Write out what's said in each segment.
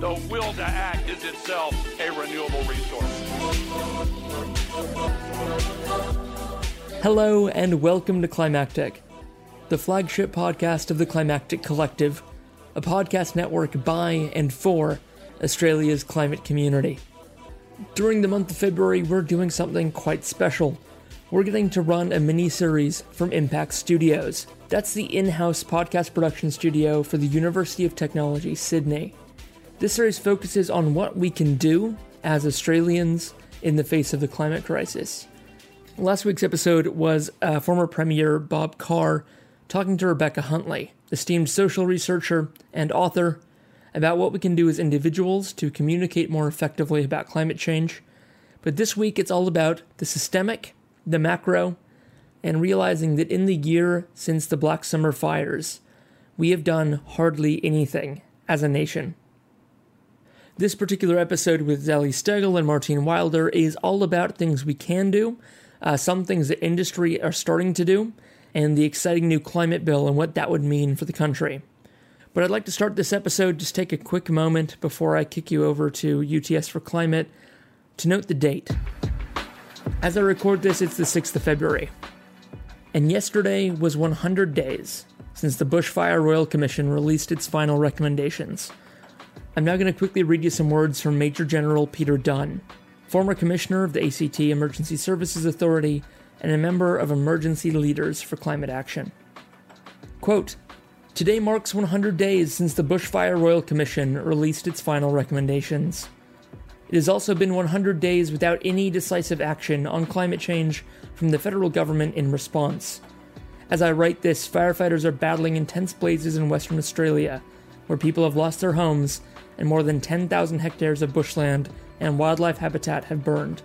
the will to act is itself a renewable resource. Hello, and welcome to Climactic, the flagship podcast of the Climactic Collective, a podcast network by and for Australia's climate community. During the month of February, we're doing something quite special. We're getting to run a mini series from Impact Studios. That's the in house podcast production studio for the University of Technology, Sydney. This series focuses on what we can do as Australians in the face of the climate crisis. Last week's episode was uh, former Premier Bob Carr talking to Rebecca Huntley, esteemed social researcher and author, about what we can do as individuals to communicate more effectively about climate change. But this week it's all about the systemic, the macro, and realizing that in the year since the Black Summer fires, we have done hardly anything as a nation. This particular episode with Zali Steggall and Martijn Wilder is all about things we can do, uh, some things that industry are starting to do, and the exciting new climate bill and what that would mean for the country. But I'd like to start this episode, just take a quick moment before I kick you over to UTS for Climate to note the date. As I record this, it's the 6th of February. And yesterday was 100 days since the Bushfire Royal Commission released its final recommendations. I'm now going to quickly read you some words from Major General Peter Dunn, former commissioner of the ACT Emergency Services Authority and a member of Emergency Leaders for Climate Action. Quote, Today marks 100 days since the Bushfire Royal Commission released its final recommendations. It has also been 100 days without any decisive action on climate change from the federal government in response. As I write this, firefighters are battling intense blazes in Western Australia, where people have lost their homes and more than 10,000 hectares of bushland and wildlife habitat have burned.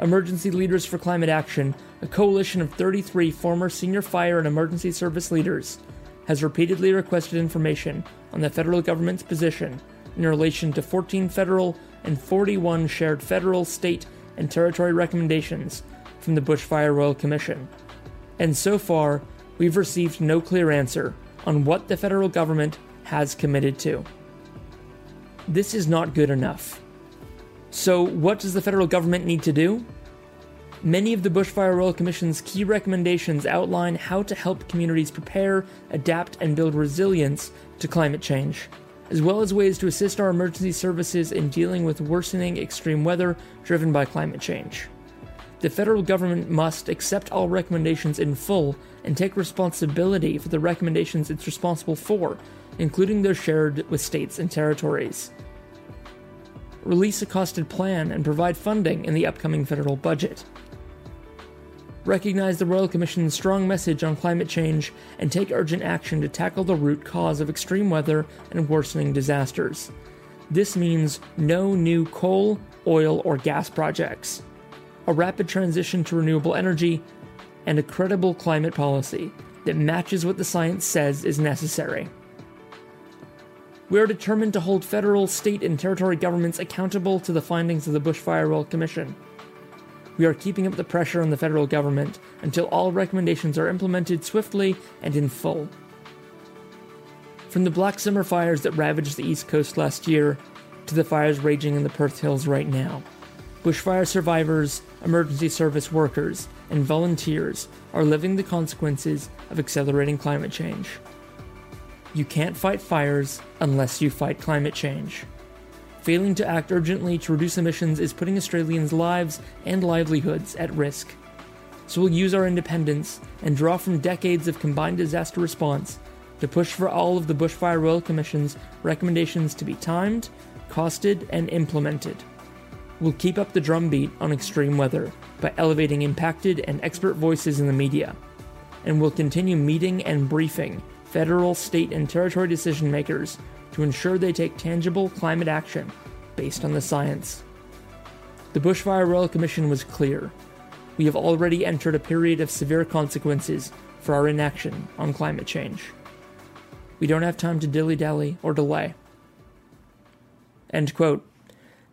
Emergency Leaders for Climate Action, a coalition of 33 former senior fire and emergency service leaders, has repeatedly requested information on the federal government's position in relation to 14 federal and 41 shared federal, state, and territory recommendations from the Bushfire Royal Commission. And so far, we've received no clear answer on what the federal government has committed to. This is not good enough. So, what does the federal government need to do? Many of the Bushfire Royal Commission's key recommendations outline how to help communities prepare, adapt, and build resilience to climate change, as well as ways to assist our emergency services in dealing with worsening extreme weather driven by climate change. The federal government must accept all recommendations in full and take responsibility for the recommendations it's responsible for, including those shared with states and territories. Release a costed plan and provide funding in the upcoming federal budget. Recognize the Royal Commission's strong message on climate change and take urgent action to tackle the root cause of extreme weather and worsening disasters. This means no new coal, oil, or gas projects a rapid transition to renewable energy, and a credible climate policy that matches what the science says is necessary. We are determined to hold federal, state, and territory governments accountable to the findings of the Bushfire Royal Commission. We are keeping up the pressure on the federal government until all recommendations are implemented swiftly and in full. From the Black Summer fires that ravaged the East Coast last year to the fires raging in the Perth Hills right now, bushfire survivors, emergency service workers, and volunteers are living the consequences of accelerating climate change. You can't fight fires unless you fight climate change. Failing to act urgently to reduce emissions is putting Australians' lives and livelihoods at risk. So we'll use our independence and draw from decades of combined disaster response to push for all of the Bushfire Royal Commission's recommendations to be timed, costed, and implemented. We'll keep up the drumbeat on extreme weather by elevating impacted and expert voices in the media. And we'll continue meeting and briefing federal, state, and territory decision makers to ensure they take tangible climate action based on the science. The Bushfire Royal Commission was clear. We have already entered a period of severe consequences for our inaction on climate change. We don't have time to dilly dally or delay. End quote.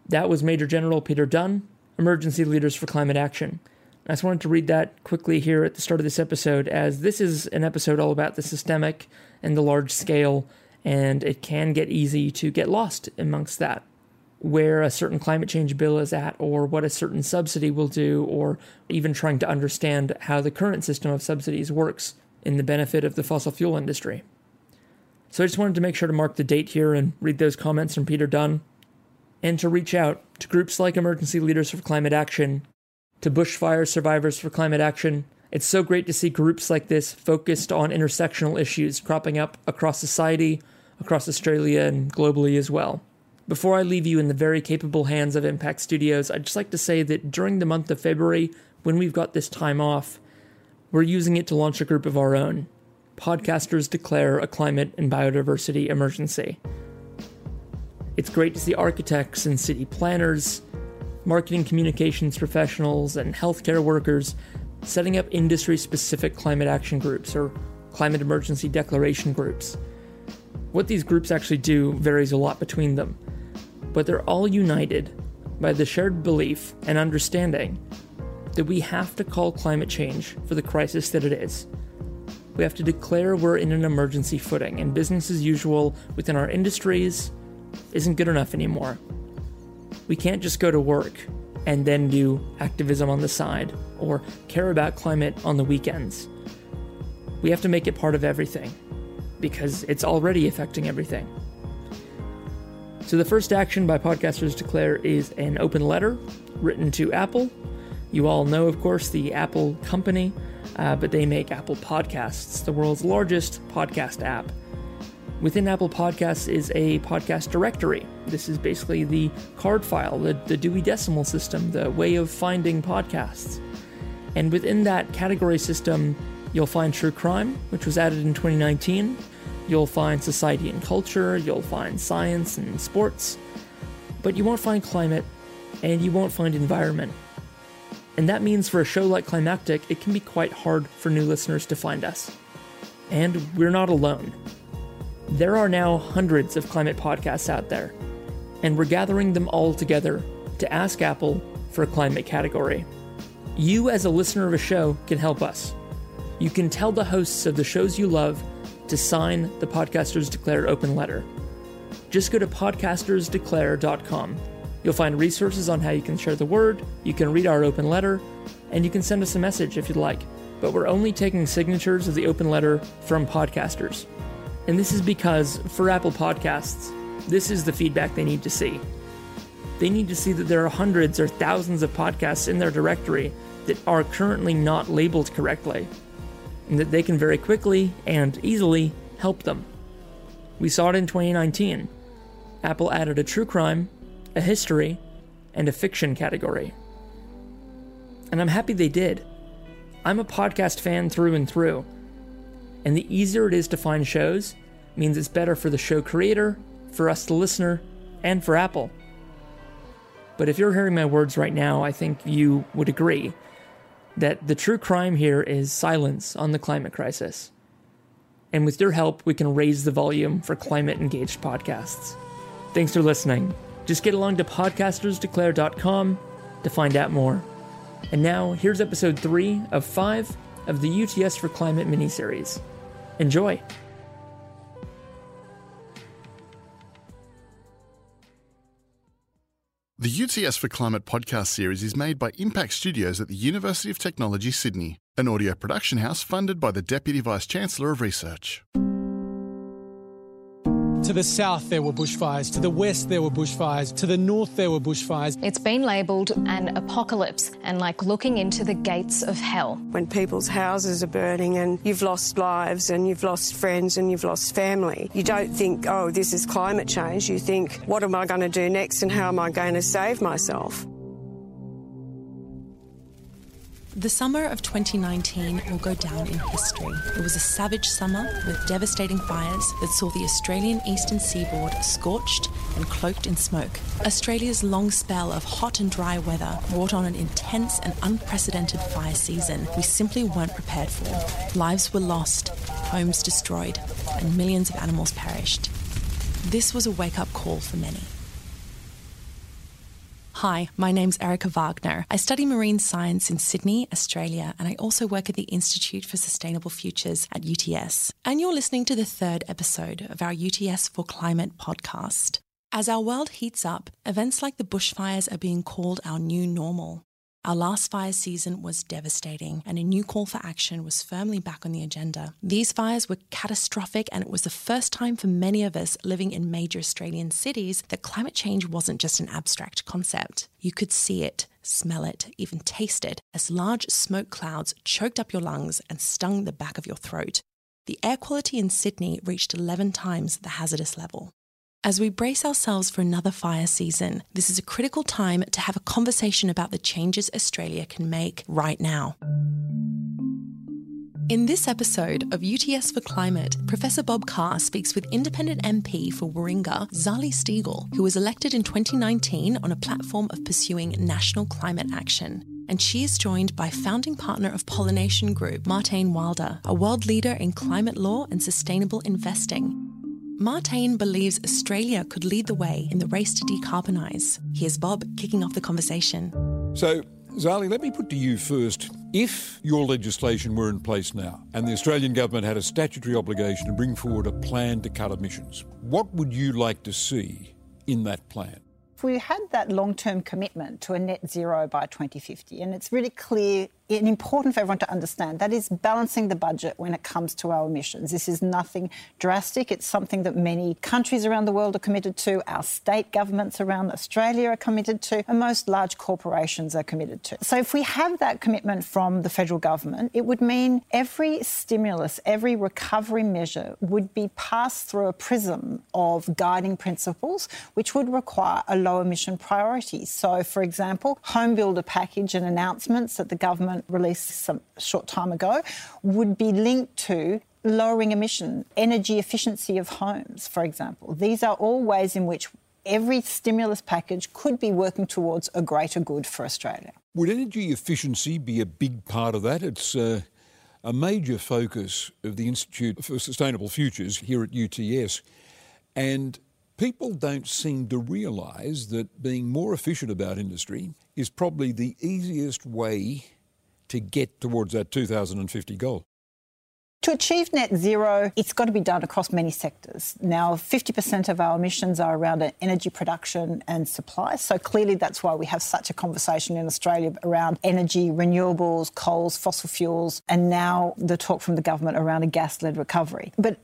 That was Major General Peter Dunn, Emergency Leaders for Climate Action. I just wanted to read that quickly here at the start of this episode, as this is an episode all about the systemic and the large scale, and it can get easy to get lost amongst that. Where a certain climate change bill is at, or what a certain subsidy will do, or even trying to understand how the current system of subsidies works in the benefit of the fossil fuel industry. So I just wanted to make sure to mark the date here and read those comments from Peter Dunn, and to reach out to groups like Emergency Leaders for Climate Action, to bushfire survivors for climate action. It's so great to see groups like this focused on intersectional issues cropping up across society, across Australia, and globally as well. Before I leave you in the very capable hands of Impact Studios, I'd just like to say that during the month of February, when we've got this time off, we're using it to launch a group of our own. Podcasters declare a climate and biodiversity emergency. It's great to see architects and city planners, marketing communications professionals, and healthcare workers setting up industry specific climate action groups or climate emergency declaration groups. What these groups actually do varies a lot between them, but they're all united by the shared belief and understanding that we have to call climate change for the crisis that it is. We have to declare we're in an emergency footing, and business as usual within our industries isn't good enough anymore. We can't just go to work and then do activism on the side or care about climate on the weekends. We have to make it part of everything because it's already affecting everything. So, the first action by Podcasters Declare is an open letter written to Apple. You all know, of course, the Apple company, uh, but they make Apple Podcasts, the world's largest podcast app. Within Apple Podcasts is a podcast directory. This is basically the card file, the, the Dewey Decimal System, the way of finding podcasts. And within that category system, you'll find True Crime, which was added in 2019. You'll find Society and Culture, you'll find Science and Sports. But you won't find Climate, and you won't find Environment. And that means for a show like Climactic, it can be quite hard for new listeners to find us. And we're not alone. There are now hundreds of climate podcasts out there, and we're gathering them all together to ask Apple for a climate category. You, as a listener of a show, can help us. You can tell the hosts of the shows you love to sign the Podcasters Declare open letter. Just go to podcastersdeclare.com. You'll find resources on how you can share the word, you can read our open letter, and you can send us a message if you'd like. But we're only taking signatures of the open letter from podcasters. And this is because for Apple Podcasts, this is the feedback they need to see. They need to see that there are hundreds or thousands of podcasts in their directory that are currently not labeled correctly, and that they can very quickly and easily help them. We saw it in 2019. Apple added a true crime, a history, and a fiction category. And I'm happy they did. I'm a podcast fan through and through and the easier it is to find shows means it's better for the show creator, for us, the listener, and for Apple. But if you're hearing my words right now, I think you would agree that the true crime here is silence on the climate crisis. And with your help, we can raise the volume for climate engaged podcasts. Thanks for listening. Just get along to podcastersdeclare.com to find out more. And now, here's episode 3 of 5 of the UTS for Climate miniseries. Enjoy! The UTS for Climate podcast series is made by Impact Studios at the University of Technology, Sydney, an audio production house funded by the Deputy Vice Chancellor of Research. To the south, there were bushfires. To the west, there were bushfires. To the north, there were bushfires. It's been labelled an apocalypse and like looking into the gates of hell. When people's houses are burning and you've lost lives and you've lost friends and you've lost family, you don't think, oh, this is climate change. You think, what am I going to do next and how am I going to save myself? The summer of 2019 will go down in history. It was a savage summer with devastating fires that saw the Australian eastern seaboard scorched and cloaked in smoke. Australia's long spell of hot and dry weather brought on an intense and unprecedented fire season we simply weren't prepared for. Lives were lost, homes destroyed, and millions of animals perished. This was a wake up call for many. Hi, my name's Erika Wagner. I study marine science in Sydney, Australia, and I also work at the Institute for Sustainable Futures at UTS. And you're listening to the third episode of our UTS for Climate podcast. As our world heats up, events like the bushfires are being called our new normal. Our last fire season was devastating, and a new call for action was firmly back on the agenda. These fires were catastrophic, and it was the first time for many of us living in major Australian cities that climate change wasn't just an abstract concept. You could see it, smell it, even taste it, as large smoke clouds choked up your lungs and stung the back of your throat. The air quality in Sydney reached 11 times the hazardous level. As we brace ourselves for another fire season, this is a critical time to have a conversation about the changes Australia can make right now. In this episode of UTS for Climate, Professor Bob Carr speaks with independent MP for Warringah, Zali Steggall, who was elected in 2019 on a platform of pursuing national climate action. And she is joined by founding partner of Pollination Group, Martijn Wilder, a world leader in climate law and sustainable investing. Martijn believes Australia could lead the way in the race to decarbonise. Here's Bob kicking off the conversation. So, Zali, let me put to you first if your legislation were in place now and the Australian government had a statutory obligation to bring forward a plan to cut emissions, what would you like to see in that plan? If we had that long term commitment to a net zero by 2050, and it's really clear and important for everyone to understand that is balancing the budget when it comes to our emissions. This is nothing drastic. It's something that many countries around the world are committed to, our state governments around Australia are committed to, and most large corporations are committed to. So if we have that commitment from the federal government, it would mean every stimulus, every recovery measure would be passed through a prism of guiding principles, which would require a low emission priority. So, for example, home builder package and announcements that the government released some short time ago would be linked to lowering emission, energy efficiency of homes, for example. These are all ways in which every stimulus package could be working towards a greater good for Australia. Would energy efficiency be a big part of that? It's uh, a major focus of the Institute for Sustainable Futures here at UTS. And people don't seem to realise that being more efficient about industry is probably the easiest way to get towards that 2050 goal? To achieve net zero, it's got to be done across many sectors. Now, 50% of our emissions are around energy production and supply. So clearly, that's why we have such a conversation in Australia around energy, renewables, coals, fossil fuels, and now the talk from the government around a gas led recovery. But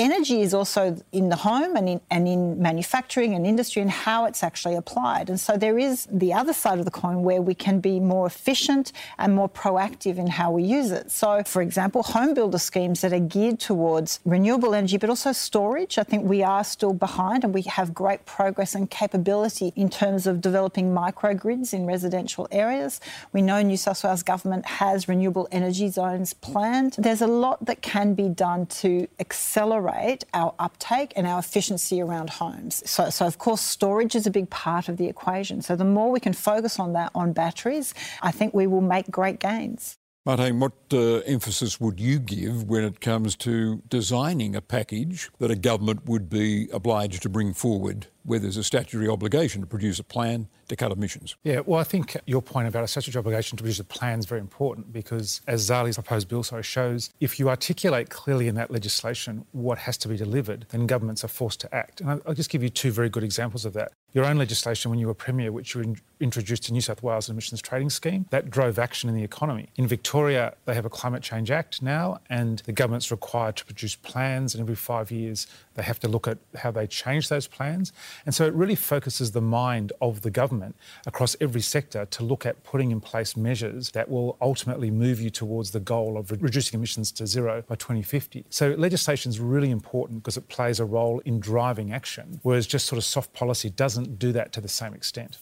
energy is also in the home and in, and in manufacturing and industry and how it's actually applied. And so there is the other side of the coin where we can be more efficient and more proactive in how we use it. So, for example, home builder schemes that are geared towards renewable energy, but also storage. I think we are still behind and we have great progress and capability in terms of developing microgrids in residential areas. We know New South Wales government has renewable energy zones planned. There's a lot that can be done to accelerate accelerate our uptake and our efficiency around homes. So, so, of course, storage is a big part of the equation. So, the more we can focus on that on batteries, I think we will make great gains. Martijn, what uh, emphasis would you give when it comes to designing a package that a government would be obliged to bring forward where there's a statutory obligation to produce a plan to cut emissions. Yeah, well, I think your point about a statutory obligation to produce a plan is very important because, as Zali's proposed bill sorry, shows, if you articulate clearly in that legislation what has to be delivered, then governments are forced to act. And I'll just give you two very good examples of that. Your own legislation, when you were Premier, which you in- introduced a New South Wales emissions trading scheme, that drove action in the economy. In Victoria, they have a Climate Change Act now, and the government's required to produce plans, and every five years they have to look at how they change those plans. And so it really focuses the mind of the government across every sector to look at putting in place measures that will ultimately move you towards the goal of re- reducing emissions to zero by 2050. So legislation is really important because it plays a role in driving action, whereas just sort of soft policy doesn't do that to the same extent.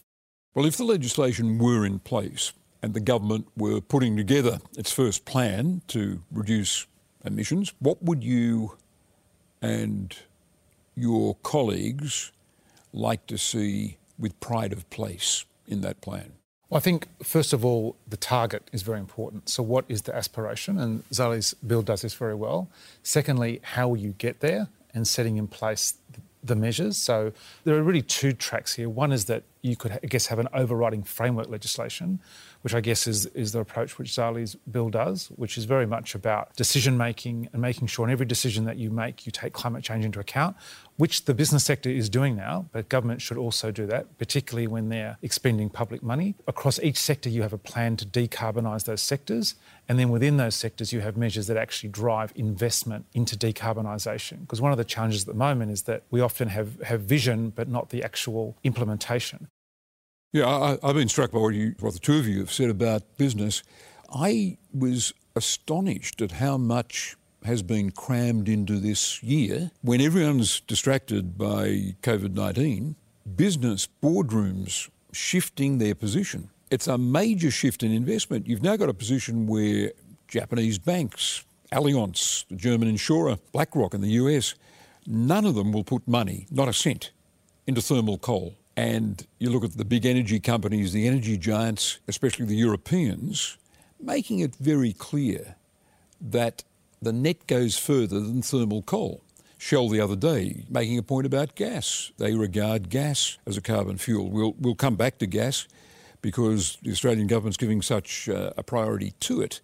Well, if the legislation were in place, and the government were putting together its first plan to reduce emissions, what would you and your colleagues like to see with pride of place in that plan? Well, I think, first of all, the target is very important. So, what is the aspiration? And Zali's bill does this very well. Secondly, how you get there and setting in place the measures? So, there are really two tracks here. One is that you could, I guess, have an overriding framework legislation, which I guess is, is the approach which Zali's bill does, which is very much about decision making and making sure in every decision that you make, you take climate change into account, which the business sector is doing now, but government should also do that, particularly when they're expending public money. Across each sector, you have a plan to decarbonise those sectors, and then within those sectors, you have measures that actually drive investment into decarbonisation. Because one of the challenges at the moment is that we often have, have vision, but not the actual implementation. Yeah, I, have been struck by what, you, what the two of you have said about business. I was astonished at how much has been crammed into this year when everyone's distracted by COVID 19. Business boardrooms shifting their position. It's a major shift in investment. You've now got a position where Japanese banks, Allianz, the German insurer, BlackRock in the US, none of them will put money, not a cent, into thermal coal. And you look at the big energy companies, the energy giants, especially the Europeans, making it very clear that the net goes further than thermal coal. Shell the other day making a point about gas. They regard gas as a carbon fuel. We'll, we'll come back to gas because the Australian government's giving such uh, a priority to it.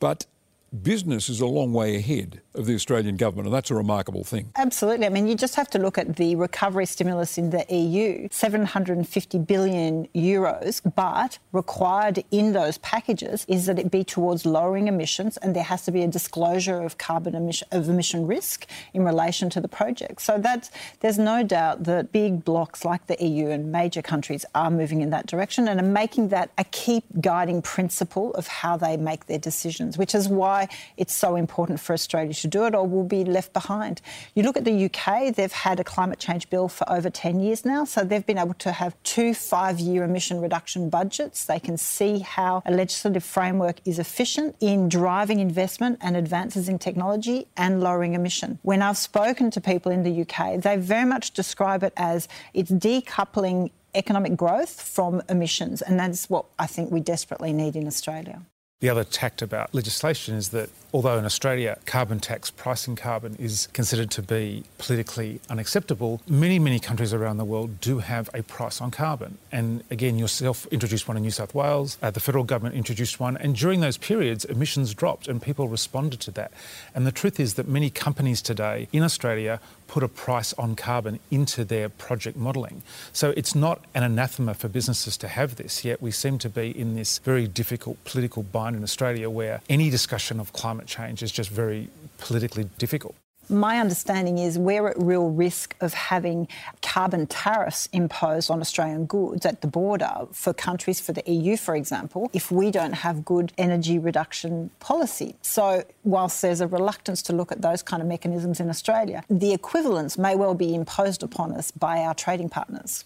But business is a long way ahead of the Australian government, and that's a remarkable thing. Absolutely. I mean, you just have to look at the recovery stimulus in the EU 750 billion euros, but required in those packages is that it be towards lowering emissions, and there has to be a disclosure of carbon emission, of emission risk in relation to the project. So that's, there's no doubt that big blocks like the EU and major countries are moving in that direction and are making that a key guiding principle of how they make their decisions, which is why why it's so important for Australia to do it or we'll be left behind. You look at the UK, they've had a climate change bill for over 10 years now, so they've been able to have two five year emission reduction budgets. They can see how a legislative framework is efficient in driving investment and advances in technology and lowering emission. When I've spoken to people in the UK, they very much describe it as it's decoupling economic growth from emissions, and that's what I think we desperately need in Australia. The other tact about legislation is that although in Australia carbon tax pricing carbon is considered to be politically unacceptable, many, many countries around the world do have a price on carbon. And again, yourself introduced one in New South Wales, uh, the federal government introduced one, and during those periods, emissions dropped and people responded to that. And the truth is that many companies today in Australia put a price on carbon into their project modelling. So it's not an anathema for businesses to have this, yet we seem to be in this very difficult political bind in Australia where any discussion of climate change is just very politically difficult. My understanding is we're at real risk of having carbon tariffs imposed on Australian goods at the border for countries, for the EU, for example, if we don't have good energy reduction policy. So, whilst there's a reluctance to look at those kind of mechanisms in Australia, the equivalents may well be imposed upon us by our trading partners.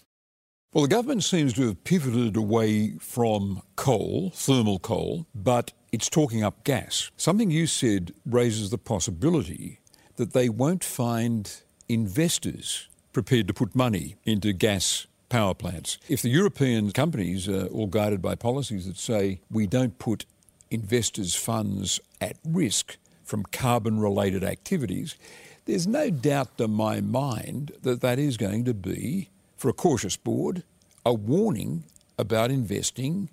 Well, the government seems to have pivoted away from coal, thermal coal, but it's talking up gas. Something you said raises the possibility that they won't find investors prepared to put money into gas power plants. If the European companies are all guided by policies that say we don't put investors' funds at risk from carbon related activities, there's no doubt to my mind that that is going to be, for a cautious board, a warning about investing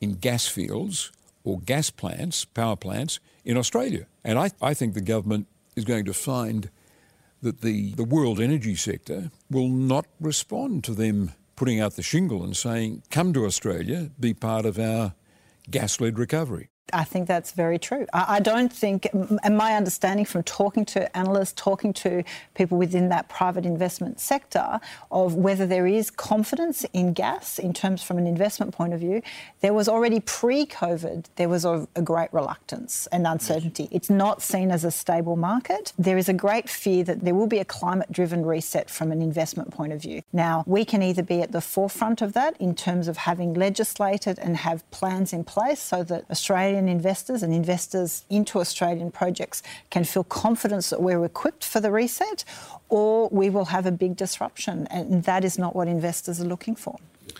in gas fields or gas plants, power plants in Australia. And I, I think the government is going to find that the, the world energy sector will not respond to them putting out the shingle and saying, come to Australia, be part of our gas led recovery. I think that's very true. I, don't think, and my understanding from talking to analysts, talking to people within that private investment sector, of whether there is confidence in gas in terms from an investment point of view, there was already pre-COVID there was a, a great reluctance and uncertainty. It's not seen as a stable market. There is a great fear that there will be a climate-driven reset from an investment point of view. Now we can either be at the forefront of that in terms of having legislated and have plans in place so that Australia Australian investors and investors into Australian projects can feel confidence that we're equipped for the reset, or we will have a big disruption. And that is not what investors are looking for.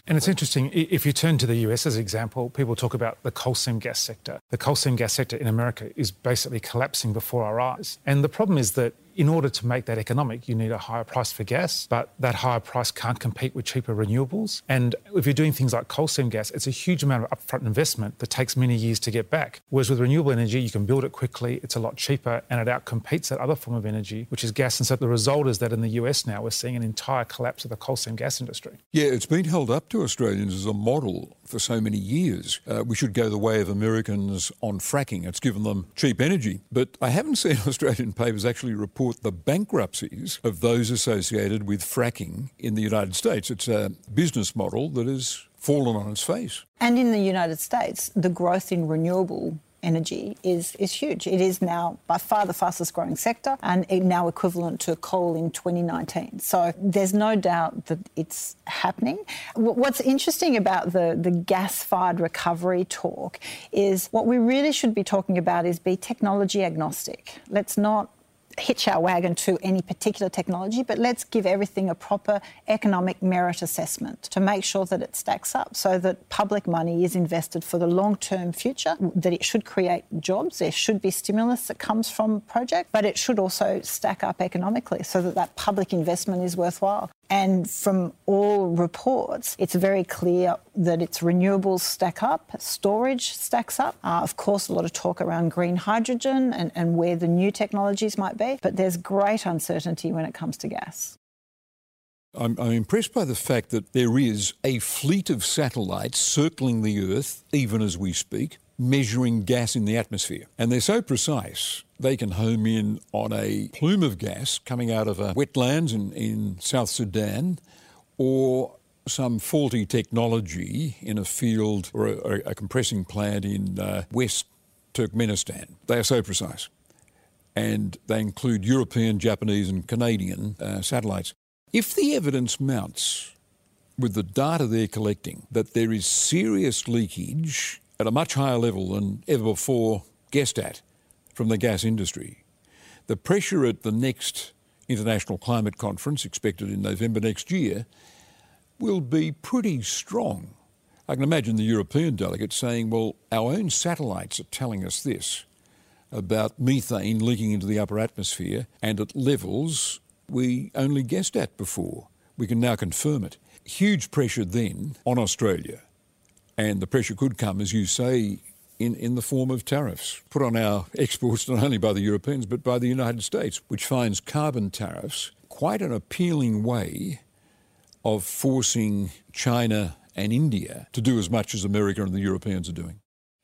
And it's interesting, if you turn to the US as an example, people talk about the coal seam gas sector. The coal seam gas sector in America is basically collapsing before our eyes. And the problem is that in order to make that economic, you need a higher price for gas, but that higher price can't compete with cheaper renewables. And if you're doing things like coal seam gas, it's a huge amount of upfront investment that takes many years to get back. Whereas with renewable energy, you can build it quickly, it's a lot cheaper, and it outcompetes that other form of energy, which is gas. And so the result is that in the US now, we're seeing an entire collapse of the coal seam gas industry. Yeah, it's been held up to Australians as a model for so many years. Uh, we should go the way of Americans on fracking. It's given them cheap energy. But I haven't seen Australian papers actually report the bankruptcies of those associated with fracking in the United States. It's a business model that has fallen on its face. And in the United States, the growth in renewable energy is, is huge. It is now by far the fastest growing sector and now equivalent to coal in 2019. So there's no doubt that it's happening. What's interesting about the, the gas fired recovery talk is what we really should be talking about is be technology agnostic. Let's not hitch our wagon to any particular technology, but let's give everything a proper economic merit assessment to make sure that it stacks up so that public money is invested for the long term future, that it should create jobs, there should be stimulus that comes from projects, but it should also stack up economically so that that public investment is worthwhile. And from all reports, it's very clear that its renewables stack up, storage stacks up. Uh, of course, a lot of talk around green hydrogen and, and where the new technologies might be, but there's great uncertainty when it comes to gas. I'm, I'm, impressed by the fact that there is a fleet of satellites circling the Earth, even as we speak, measuring gas in the atmosphere. And they're so precise, they can home in on a plume of gas coming out of a wetlands in, in South Sudan or some faulty technology in a field or a, a compressing plant in uh, West Turkmenistan. They are so precise. And they include European, Japanese, and Canadian uh, satellites. If the evidence mounts with the data they're collecting that there is serious leakage at a much higher level than ever before guessed at from the gas industry. The pressure at the next International Climate Conference, expected in November next year, will be pretty strong. I can imagine the European delegates saying, well, our own satellites are telling us this about methane leaking into the upper atmosphere and at levels we only guessed at before. We can now confirm it. Huge pressure then on Australia and the pressure could come, as you say, in, in the form of tariffs put on our exports not only by the Europeans but by the United States, which finds carbon tariffs quite an appealing way of forcing China and India to do as much as America and the Europeans are doing.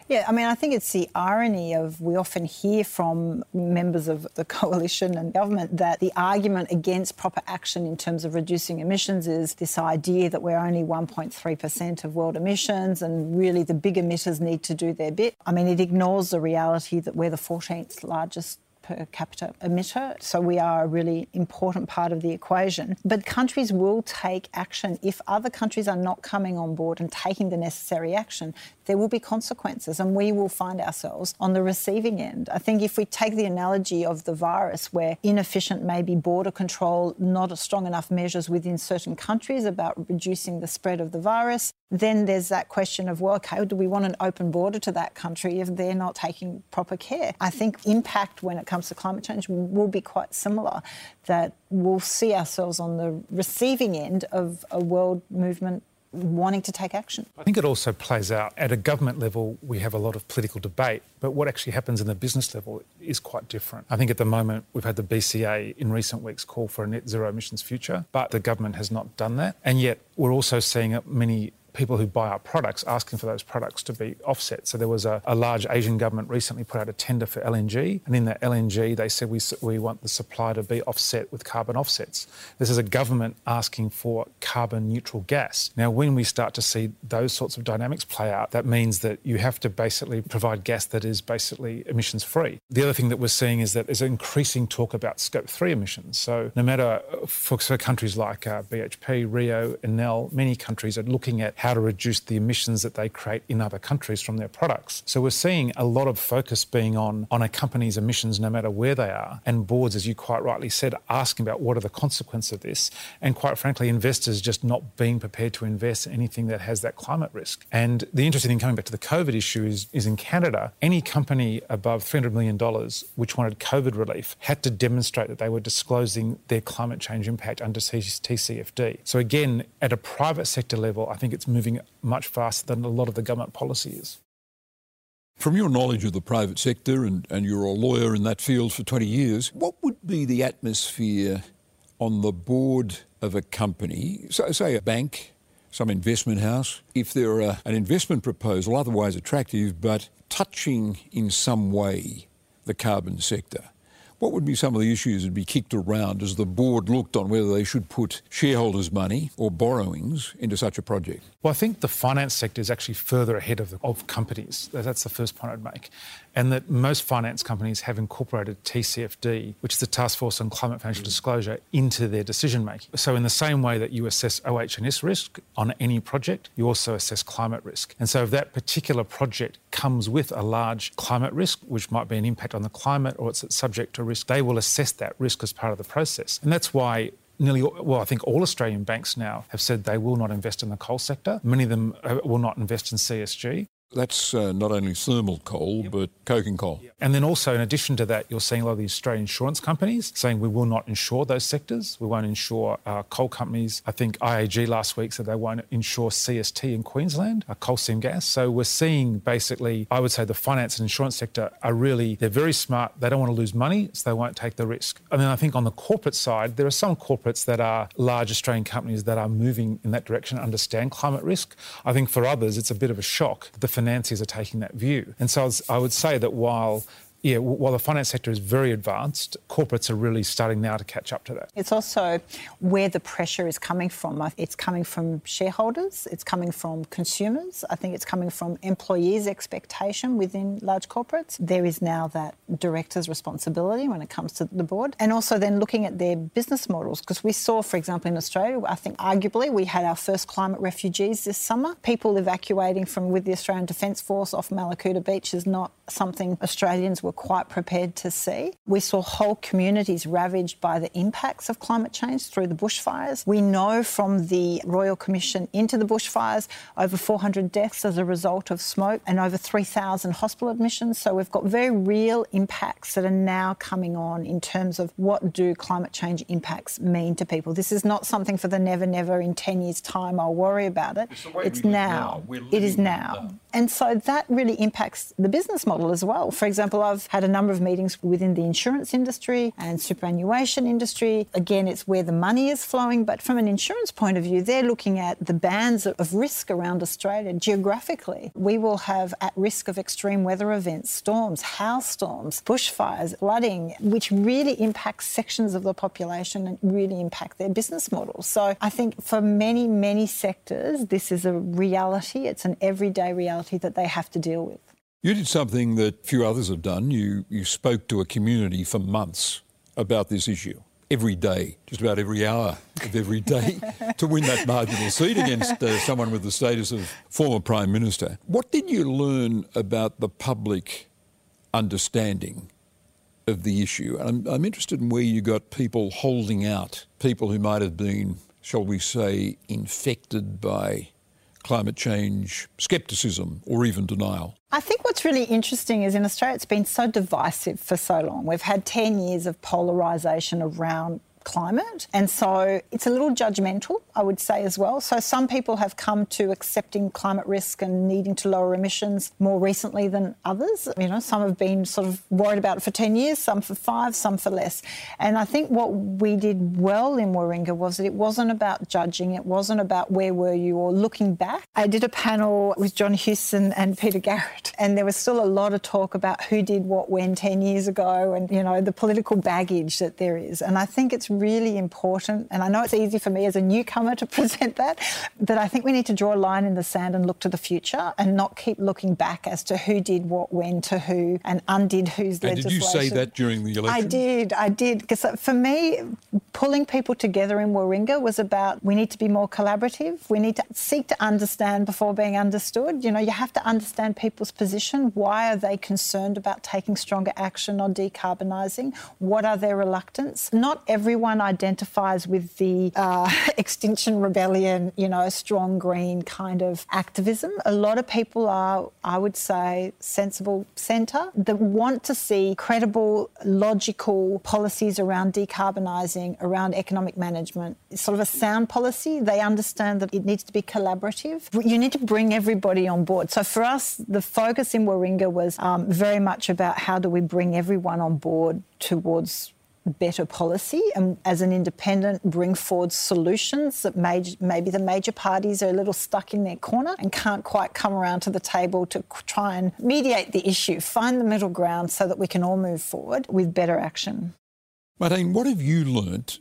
Yeah, I mean, I think it's the irony of we often hear from members of the coalition and government that the argument against proper action in terms of reducing emissions is this idea that we're only 1.3% of world emissions and really the big emitters need to do their bit. I mean, it ignores the reality that we're the 14th largest per capita emitter. So we are a really important part of the equation. But countries will take action. If other countries are not coming on board and taking the necessary action, there will be consequences and we will find ourselves on the receiving end. I think if we take the analogy of the virus, where inefficient maybe border control, not strong enough measures within certain countries about reducing the spread of the virus, then there's that question of, well, okay, do we want an open border to that country if they're not taking proper care? I think impact when it comes to climate change will be quite similar, that we'll see ourselves on the receiving end of a world movement wanting to take action. I think it also plays out at a government level, we have a lot of political debate, but what actually happens in the business level is quite different. I think at the moment, we've had the BCA in recent weeks call for a net zero emissions future, but the government has not done that. And yet, we're also seeing many people who buy our products asking for those products to be offset. So there was a, a large Asian government recently put out a tender for LNG, and in that LNG they said we, we want the supply to be offset with carbon offsets. This is a government asking for carbon neutral gas. Now, when we start to see those sorts of dynamics play out, that means that you have to basically provide gas that is basically emissions free. The other thing that we're seeing is that there's increasing talk about scope three emissions. So no matter for, for countries like uh, BHP, Rio, Enel, many countries are looking at how to reduce the emissions that they create in other countries from their products. So we're seeing a lot of focus being on, on a company's emissions no matter where they are, and boards, as you quite rightly said, asking about what are the consequences of this, and quite frankly, investors just not being prepared to invest in anything that has that climate risk. And the interesting thing coming back to the COVID issue is, is in Canada, any company above $300 million which wanted COVID relief had to demonstrate that they were disclosing their climate change impact under TCFD. So again, at a private sector level, I think it's moving much faster than a lot of the government policy is. From your knowledge of the private sector, and, and you're a lawyer in that field for 20 years, what would be the atmosphere on the board of a company, so, say a bank, some investment house, if there are an investment proposal otherwise attractive but touching in some way the carbon sector? What would be some of the issues that would be kicked around as the board looked on whether they should put shareholders' money or borrowings into such a project? Well, I think the finance sector is actually further ahead of, the, of companies. That's the first point I'd make. And that most finance companies have incorporated TCFD, which is the Task Force on Climate Financial. Disclosure, into their decision making. So, in the same way that you assess OH&S risk on any project, you also assess climate risk. And so, if that particular project comes with a large climate risk, which might be an impact on the climate or it's subject to risk, they will assess that risk as part of the process. And that's why nearly, well, I think all Australian banks now have said they will not invest in the coal sector. Many of them uh, will not invest in CSG. That's uh, not only thermal coal, yep. but coking coal. Yep. And then also, in addition to that, you're seeing a lot of the Australian insurance companies saying we will not insure those sectors. We won't insure uh, coal companies. I think IAG last week said they won't insure CSG in Queensland, uh, coal seam gas. So we're seeing basically, I would say the finance and insurance sector are really, they're very smart. They don't want to lose money, so they won't take the risk. And then I think on the corporate side, there are some corporates that are large Australian companies that are moving in that direction, understand climate risk. I think for others, it's a bit of a shock. The financiers are taking that view. And so I would say that while yeah, while the finance sector is very advanced, corporates are really starting now to catch up to that. It's also where the pressure is coming from. It's coming from shareholders, it's coming from consumers, I think it's coming from employees' expectation within large corporates. There is now that director's responsibility when it comes to the board, and also then looking at their business models. Because we saw, for example, in Australia, I think arguably we had our first climate refugees this summer. People evacuating from with the Australian Defence Force off Mallacoota Beach is not something Australians were quite prepared to see. We saw whole communities ravaged by the impacts of climate change through the bushfires. We know from the Royal Commission into the bushfires over 400 deaths as a result of smoke and over 3,000 hospital admissions. So we've got very real impacts that are now coming on in terms of what do climate change impacts mean to people. This is not something for the never, never in 10 years' time I'll worry about it. It's, it's now. now. It is now. And so that really impacts the business model as well. For example, I've had a number of meetings within the insurance industry and superannuation industry. Again, it's where the money is flowing, but from an insurance point of view, they're looking at the bands of risk around Australia geographically. We will have at risk of extreme weather events, storms, hailstorms, bushfires, flooding, which really impacts sections of the population and really impact their business models. So I think for many, many sectors, this is a reality. It's an everyday reality that they have to deal with. You did something that few others have done. You, you spoke to a community for months about this issue. Every day, just about every hour of every day, to win that marginal seat against uh, someone with the status of former Prime Minister. What did you learn about the public understanding of the issue? I'm, I'm interested in where you got people holding out, people who might have been, shall we say, infected by climate change scepticism or even denial? I think what's really interesting is in Australia it's been so divisive for so long. We've had 10 years of polarisation around climate. And so it's a little judgmental, I would say, as well. So some people have come to accepting climate risk and needing to lower emissions more recently than others. You know, some have been sort of worried about it for 10 years, some for five, some for less. And I think what we did well in Warringah was that it wasn't about judging, it wasn't about where were you or looking back. I did a panel with John Hewson and Peter Garrett, and there was still a lot of talk about who did what when 10 years ago and, you know, the political baggage that there is. And I think it's really important, and I know it's easy for me as a newcomer to present that, that I think we need to draw a line in the sand and look to the future and not keep looking back as to who did what when to who and undid whose and legislation. Did you say that during the election? I did, I did. Because uh, for me, pulling people together in Warringah was about we need to be more collaborative. We need to seek to understand before being understood. You know, you have to understand people's position. Why are they concerned about taking stronger action on decarbonising? What are their reluctance? Not everyone identifies with the uh, Extinction Rebellion, you know, strong green kind of activism. A lot of people are, I would say, sensible centre that want to see credible, logical policies around decarbonising, around economic management, it's sort of a sound policy. They understand that it needs to be collaborative. You need to bring everybody on board. So for us, the focus in Warringah was um, very much about how do we bring everyone on board towards better policy and as an independent bring forward solutions that may, maybe the major parties are a little stuck in their corner and can't quite come around to the table to try and mediate the issue, find the middle ground so that we can all move forward with better action. Martijn, what have you learnt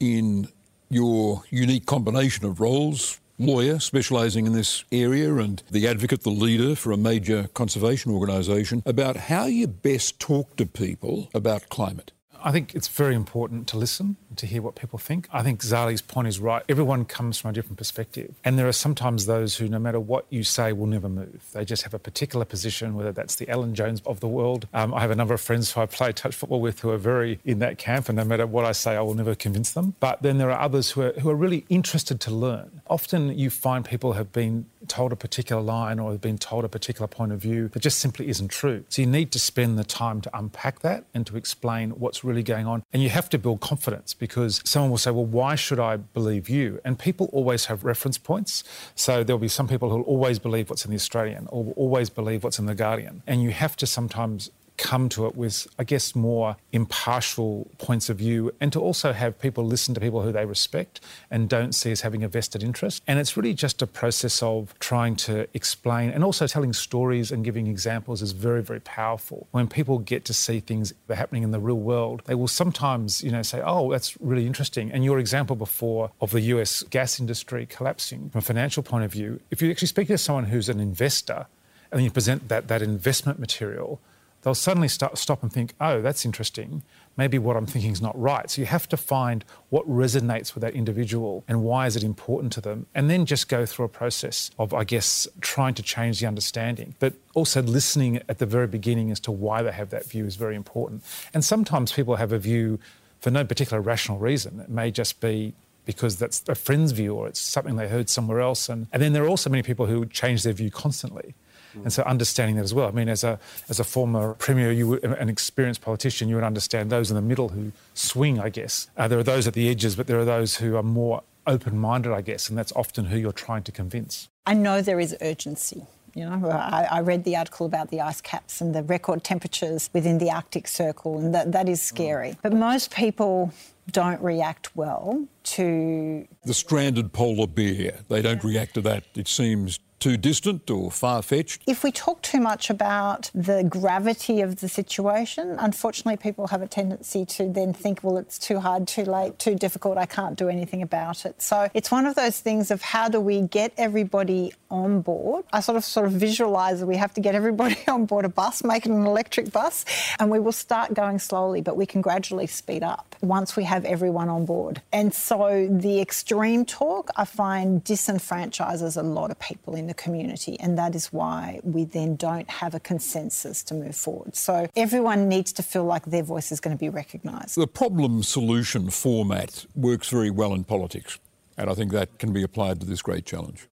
in your unique combination of roles? Lawyer specialising in this area and the advocate, the leader for a major conservation organisation, about how you best talk to people about climate. I think it's very important to listen, to hear what people think. I think Zali's point is right. Everyone comes from a different perspective. And there are sometimes those who, no matter what you say, will never move. They just have a particular position, whether that's the Alan Jones of the world. Um, I have a number of friends who I play touch football with who are very in that camp, and no matter what I say, I will never convince them. But then there are others who are, who are really interested to learn. Often you find people have been told a particular line or been told a particular point of view that just simply isn't true. So you need to spend the time to unpack that and to explain what's really going on. And you have to build confidence because someone will say, well, why should I believe you? And people always have reference points. So there'll be some people who'll always believe what's in the Australian or always believe what's in the Guardian. And you have to sometimes come to it with, I guess, more impartial points of view and to also have people listen to people who they respect and don't see as having a vested interest. And it's really just a process of trying to explain and also telling stories and giving examples is very, very powerful. When people get to see things that are happening in the real world, they will sometimes, you know, say, oh, that's really interesting. And your example before of the US gas industry collapsing from a financial point of view, if you actually speak to someone who's an investor and you present that, that investment material, they'll suddenly start, stop and think, oh, that's interesting. Maybe what I'm thinking is not right. So you have to find what resonates with that individual and why is it important to them. And then just go through a process of, I guess, trying to change the understanding. But also listening at the very beginning as to why they have that view is very important. And sometimes people have a view for no particular rational reason. It may just be because that's a friend's view or it's something they heard somewhere else. And, and then there are also many people who change their view constantly. And so understanding that as well. I mean, as a as a former premier, you would, an experienced politician, you would understand those in the middle who swing. I guess uh, there are those at the edges, but there are those who are more open-minded. I guess, and that's often who you're trying to convince. I know there is urgency. You know, I, I, read the article about the ice caps and the record temperatures within the Arctic Circle, and that, that is scary. But most people don't react well to the stranded polar bear. They don't react to that. It seems too distant or far fetched? If we talk too much about the gravity of the situation, unfortunately, people have a tendency to then think, well, it's too hard, too late, too difficult, I can't do anything about it. So it's one of those things of how do we get everybody on board? I sort of sort of visualise that we have to get everybody on board a bus, make it an electric bus, and we will start going slowly, but we can gradually speed up once we have everyone on board. And so the extreme talk, I find disenfranchises a lot of people in the community, and that is why we then don't have a consensus to move forward. So everyone needs to feel like their voice is going to be recognised. The problem solution format works very well in politics, and I think that can be applied to this great challenge.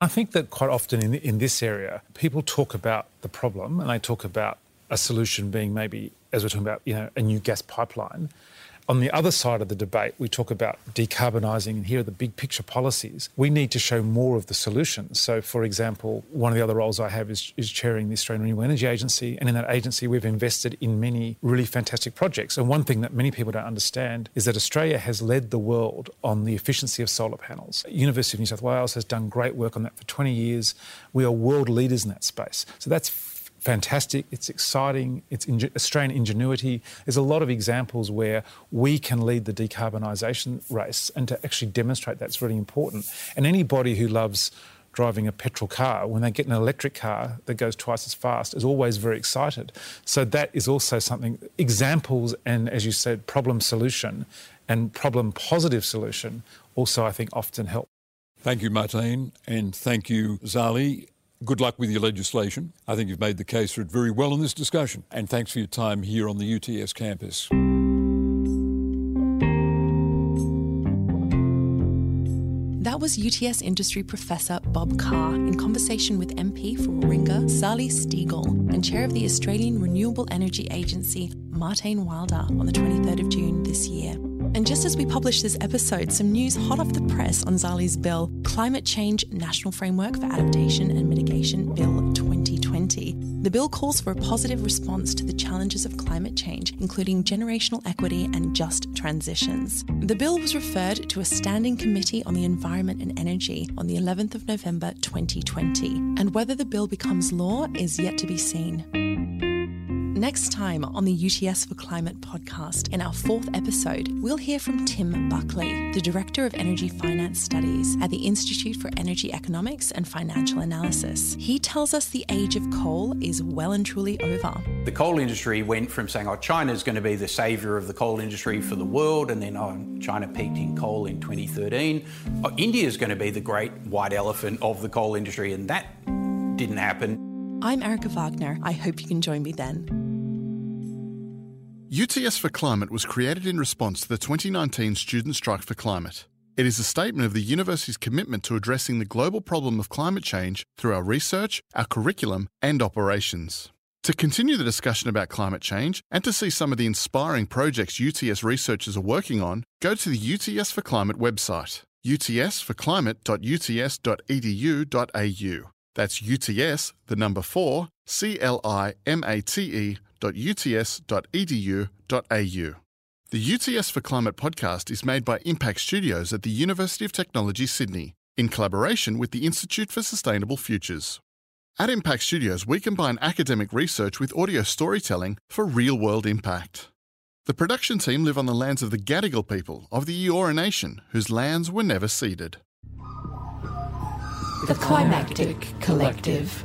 I think that quite often in, in this area, people talk about the problem and they talk about a solution being maybe, as we're talking about, you know, a new gas pipeline. On the other side of the debate, we talk about decarbonising, and here are the big picture policies. We need to show more of the solutions. So, for example, one of the other roles I have is, is chairing the Australian Renewable Energy Agency, and in that agency, we've invested in many really fantastic projects. And one thing that many people don't understand is that Australia has led the world on the efficiency of solar panels. University of New South Wales has done great work on that for 20 years. We are world leaders in that space. So that's fantastic, it's exciting, it's Australian ingenuity. There's a lot of examples where we can lead the decarbonisation race, and to actually demonstrate that's really important. And anybody who loves driving a petrol car, when they get an electric car that goes twice as fast, is always very excited. So that is also something, examples and, as you said, problem solution and problem positive solution also, I think, often help. Thank you, Martijn, and thank you, Zali. Good luck with your legislation. I think you've made the case for it very well in this discussion. And thanks for your time here on the UTS campus. That was UTS industry professor Bob Carr in conversation with MP for Warringah, Zali Steggall, and chair of the Australian Renewable Energy Agency, Martijn Wilder, on the 23rd of June this year. And just as we publish this episode, some news hot off the press on Zali's bill, Climate Change National Framework for Adaptation and Mitigation Bill 2020. The bill calls for a positive response to the challenges of climate change, including generational equity and just transitions. The bill was referred to a standing committee on the environment and energy on the 11th of November 2020, and whether the bill becomes law is yet to be seen. Next time on the UTS for Climate podcast, in our fourth episode, we'll hear from Tim Buckley, the Director of Energy Finance Studies at the Institute for Energy Economics and Financial Analysis. He tells us the age of coal is well and truly over. The coal industry went from saying, oh, China's going to be the saviour of the coal industry for the world, and then, oh, China peaked in coal in 2013. Oh, India's going to be the great white elephant of the coal industry, and that didn't happen. I'm Erika Wagner. I hope you can join me then. UTS for Climate was created in response to the 2019 Student Strike for Climate. It is a statement of the university's commitment to addressing the global problem of climate change through our research, our curriculum, and operations. To continue the discussion about climate change and to see some of the inspiring projects UTS researchers are working on, go to the UTS for Climate website, utsforclimate.uts.edu.au. That's UTS, the number 4, C L I M A T E www.uts.edu.au. The UTS for Climate podcast is made by Impact Studios at the University of Technology, Sydney, in collaboration with the Institute for Sustainable Futures. At Impact Studios, we combine academic research with audio storytelling for real world impact. The production team live on the lands of the Gadigal people of the Eora Nation, whose lands were never ceded. The Climactic Collective.